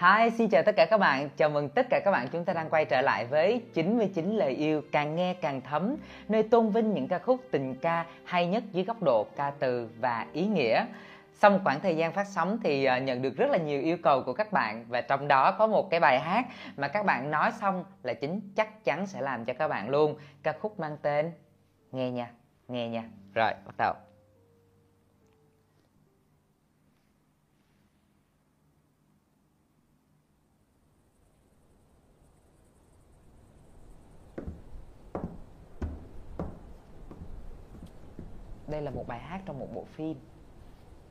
Hi, xin chào tất cả các bạn. Chào mừng tất cả các bạn chúng ta đang quay trở lại với 99 lời yêu càng nghe càng thấm, nơi tôn vinh những ca khúc tình ca hay nhất dưới góc độ ca từ và ý nghĩa. Sau một khoảng thời gian phát sóng thì ờ, nhận được rất là nhiều yêu cầu của các bạn và trong đó có một cái bài hát mà các bạn nói xong là chính chắc chắn sẽ làm cho các bạn luôn. Ca khúc mang tên Nghe nha, nghe nha. Rồi, bắt đầu. Đây là một bài hát trong một bộ phim.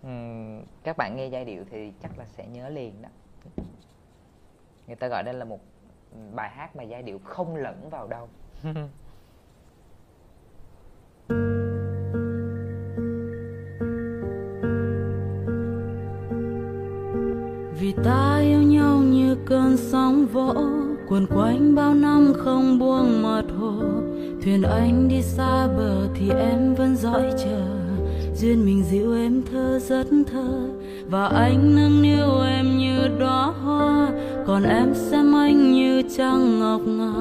Uhm, các bạn nghe giai điệu thì chắc là sẽ nhớ liền đó. Người ta gọi đây là một bài hát mà giai điệu không lẫn vào đâu. Vì ta yêu nhau như cơn sóng vỗ quần quanh bao năm không buông mặt hồ thuyền anh đi xa bờ thì em vẫn dõi chờ. Duyên mình dịu em thơ, rất thơ. Và anh nâng niu em như đóa hoa. Còn em xem anh như trăng ngọc ngà.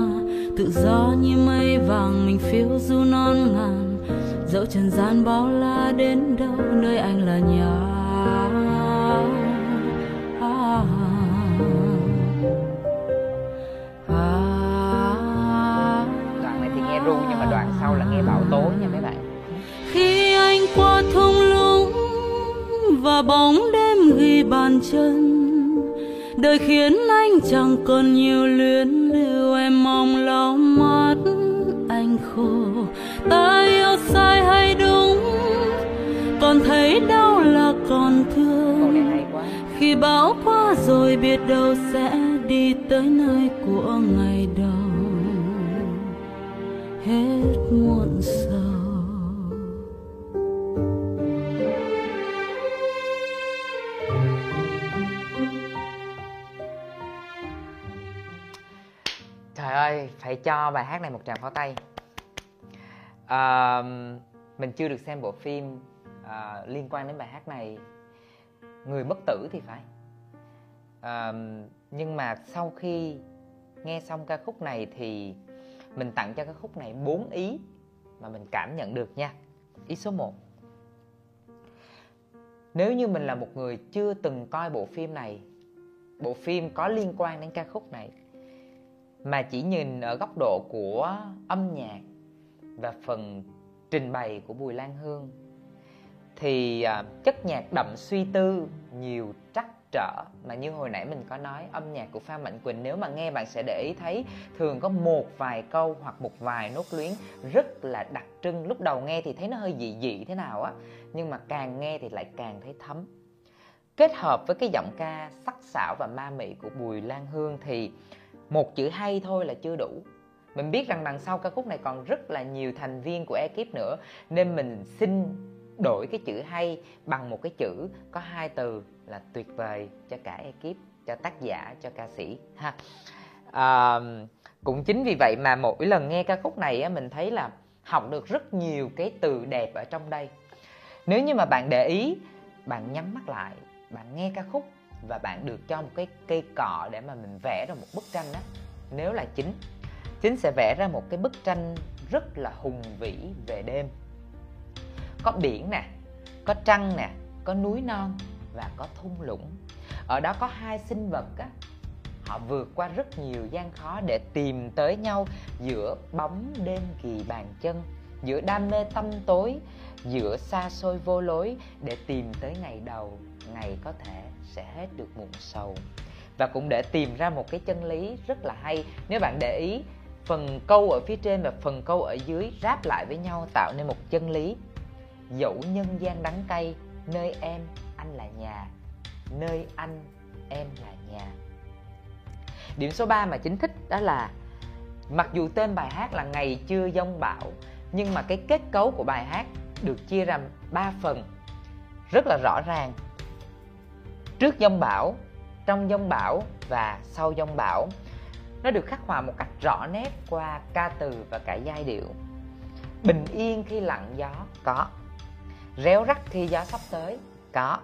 Tự do như mây vàng, mình phiêu du non ngàn. Dẫu trần gian bao la đến đâu, nơi anh là nhà chân. Đời khiến anh chẳng còn nhiều luyến lưu em mong lau mắt anh khô ta yêu sai hay đúng còn thấy đau là còn thương. Khi bão qua rồi biết đâu sẽ đi tới nơi của ngày đầu. Hết muộn sầu phải cho bài hát này một tràng pháo tay. À, mình chưa được xem bộ phim à, liên quan đến bài hát này. Người bất tử thì phải. À, nhưng mà sau khi nghe xong ca khúc này thì mình tặng cho ca khúc này bốn ý mà mình cảm nhận được nha. Ý số 1 nếu như mình là một người chưa từng coi bộ phim này bộ phim có liên quan đến ca khúc này mà chỉ nhìn ở góc độ của âm nhạc và phần trình bày của Bùi Lan Hương, thì à, chất nhạc đậm suy tư, nhiều trắc trở. Mà như hồi nãy mình có nói, âm nhạc của Phan Mạnh Quỳnh, nếu mà nghe bạn sẽ để ý thấy thường có một vài câu hoặc một vài nốt luyến rất là đặc trưng. Lúc đầu nghe thì thấy nó hơi dị dị thế nào á, nhưng mà càng nghe thì lại càng thấy thấm. Kết hợp với cái giọng ca sắc sảo và ma mị của Bùi Lan Hương thì một chữ hay thôi là chưa đủ. Mình biết rằng đằng sau ca khúc này còn rất là nhiều thành viên của ekip nữa nên mình xin đổi cái chữ hay bằng một cái chữ có hai từ là tuyệt vời cho cả ekip cho tác giả cho ca sĩ ha. À, cũng chính vì vậy mà mỗi lần nghe ca khúc này á, mình thấy là học được rất nhiều cái từ đẹp ở trong đây. Nếu như mà bạn để ý bạn nhắm mắt lại bạn nghe ca khúc và bạn được cho một cái cây cọ để mà mình vẽ ra một bức tranh đó nếu là chính chính sẽ vẽ ra một cái bức tranh rất là hùng vĩ về đêm. Có biển nè, có trăng nè, có núi non và có thung lũng. Ở đó có hai sinh vật á. Họ vượt qua rất nhiều gian khó để tìm tới nhau giữa bóng đêm kỳ bàn chân, giữa đam mê tâm tối, giữa xa xôi vô lối để tìm tới ngày đầu ngày có thể sẽ hết được muộn sầu. Và cũng để tìm ra một cái chân lý rất là hay, nếu bạn để ý, phần câu ở phía trên và phần câu ở dưới ráp lại với nhau tạo nên một chân lý. Dẫu nhân gian đắng cay, nơi em, anh là nhà. Nơi anh, em là nhà. Điểm số 3 mà chính thích đó là, mặc dù tên bài hát là ngày chưa dông bão, nhưng mà cái kết cấu của bài hát được chia ra 3 phần, rất là rõ ràng trước dông bão, trong dông bão và sau dông bão. Nó được khắc họa một cách rõ nét qua ca từ và cả giai điệu. Bình yên khi lặng gió, có. Réo rắt khi gió sắp tới, có.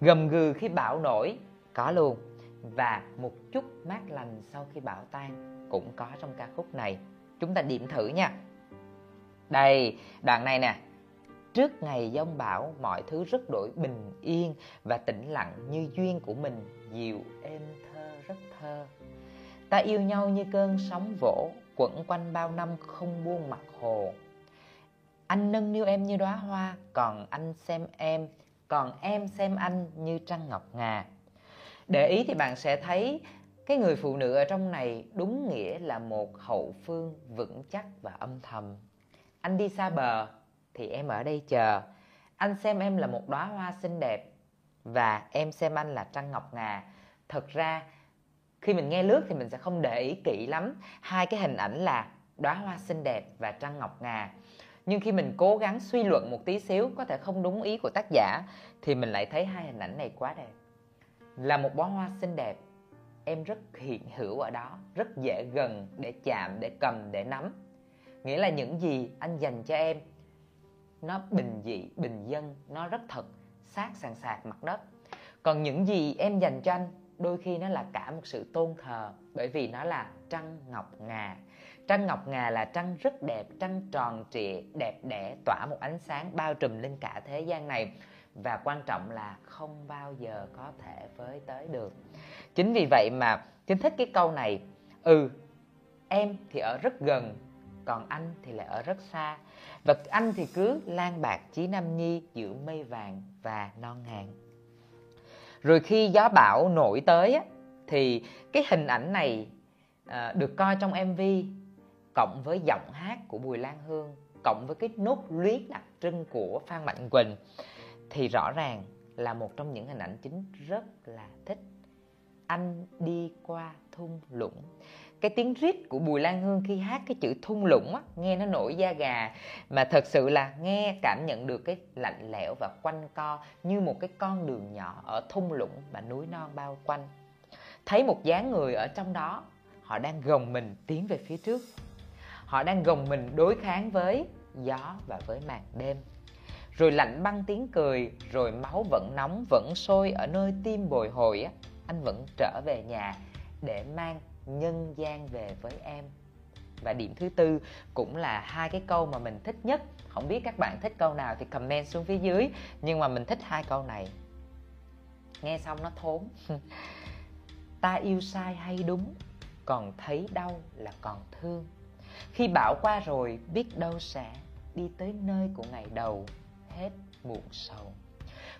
Gầm gừ khi bão nổi, có luôn. Và một chút mát lành sau khi bão tan cũng có trong ca khúc này. Chúng ta điểm thử nha. Đây, đoạn này nè trước ngày giông bão, mọi thứ rất đổi bình yên và tĩnh lặng như duyên của mình. Dịu êm thơ, rất thơ. Ta yêu nhau như cơn sóng vỗ, quẩn quanh bao năm không buông mặt hồ. Anh nâng niu em như đóa hoa, còn anh xem em, còn em xem anh như trăng ngọc ngà. Để ý thì bạn sẽ thấy cái người phụ nữ ở trong này đúng nghĩa là một hậu phương vững chắc và âm thầm. Anh đi xa bờ thì em ở đây chờ. Anh xem em là một đóa hoa xinh đẹp và em xem anh là trăng ngọc ngà. Thật ra, khi mình nghe lướt thì mình sẽ không để ý kỹ lắm. Hai cái hình ảnh là đóa hoa xinh đẹp và trăng ngọc ngà. Nhưng khi mình cố gắng suy luận một tí xíu, có thể không đúng ý của tác giả, thì mình lại thấy hai hình ảnh này quá đẹp. Là một bó hoa xinh đẹp, em rất hiện hữu ở đó, rất dễ gần để chạm, để cầm, để nắm. Nghĩa là những gì anh dành cho em nó bình dị, bình dân, nó rất thật, sát sàn sạc mặt đất. Còn những gì em dành cho anh, đôi khi nó là cả một sự tôn thờ, bởi vì nó là trăng ngọc ngà. Trăng ngọc ngà là trăng rất đẹp, trăng tròn trịa, đẹp đẽ, tỏa một ánh sáng bao trùm lên cả thế gian này. Và quan trọng là không bao giờ có thể với tới được. Chính vì vậy mà chính thích cái câu này ừ em thì ở rất gần còn anh thì lại ở rất xa. Và anh thì cứ lan bạc chí nam nhi giữa mây vàng và non ngàn. Rồi khi gió bão nổi tới á, thì cái hình ảnh này à, được coi trong mv cộng với giọng hát của bùi lan hương cộng với cái nốt luyến đặc trưng của phan mạnh quỳnh thì rõ ràng là một trong những hình ảnh chính rất là thích. Anh đi qua thung lũng cái tiếng rít của bùi lan hương khi hát cái chữ thung lũng á, nghe nó nổi da gà. Mà thật sự là nghe cảm nhận được cái lạnh lẽo và quanh co như một cái con đường nhỏ ở thung lũng và núi non bao quanh. Thấy một dáng người ở trong đó họ đang gồng mình tiến về phía trước. Họ đang gồng mình đối kháng với gió và với màn đêm. Rồi lạnh băng tiếng cười rồi máu vẫn nóng vẫn sôi ở nơi tim bồi hồi á anh vẫn trở về nhà để mang nhân gian về với em. Và điểm thứ tư cũng là hai cái câu mà mình thích nhất. Không biết các bạn thích câu nào thì comment xuống phía dưới. Nhưng mà mình thích hai câu này. Nghe xong nó thốn. Ta yêu sai hay đúng, còn thấy đau là còn thương. Khi bão qua rồi, biết đâu sẽ đi tới nơi của ngày đầu, hết muộn sầu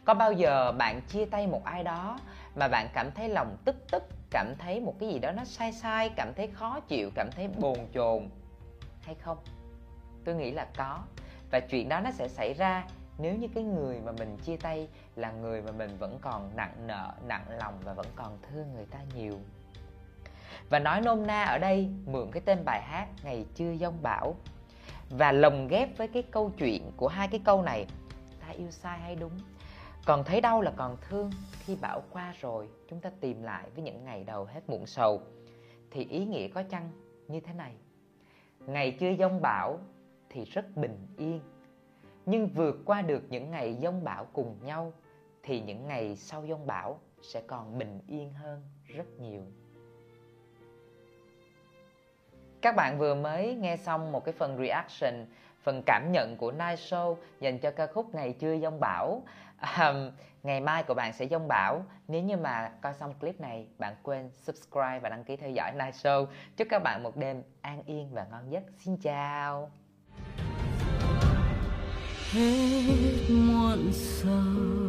có bao giờ bạn chia tay một ai đó mà bạn cảm thấy lòng tức tức, cảm thấy một cái gì đó nó sai sai, cảm thấy khó chịu, cảm thấy bồn chồn hay không? Tôi nghĩ là có. Và chuyện đó nó sẽ xảy ra nếu như cái người mà mình chia tay là người mà mình vẫn còn nặng nợ, nặng lòng và vẫn còn thương người ta nhiều. Và nói nôm na ở đây, mượn cái tên bài hát ngày chưa giông bão và lồng ghép với cái câu chuyện của hai cái câu này, ta yêu sai hay đúng? Còn thấy đau là còn thương. Khi bão qua rồi, chúng ta tìm lại với những ngày đầu hết muộn sầu. Thì ý nghĩa có chăng? Như thế này. Ngày chưa giông bão thì rất bình yên. Nhưng vượt qua được những ngày giông bão cùng nhau, thì những ngày sau giông bão sẽ còn bình yên hơn rất nhiều. Các bạn vừa mới nghe xong một cái phần reaction phần cảm nhận của Night Show dành cho ca khúc Ngày Chưa Dông Bão. Um, Ngày mai của bạn sẽ dông bão. Nếu như mà coi xong clip này Bạn quên subscribe và đăng ký theo dõi Night Show. Chúc các bạn một đêm an yên và ngon giấc. Xin chào. Hết muộn sầu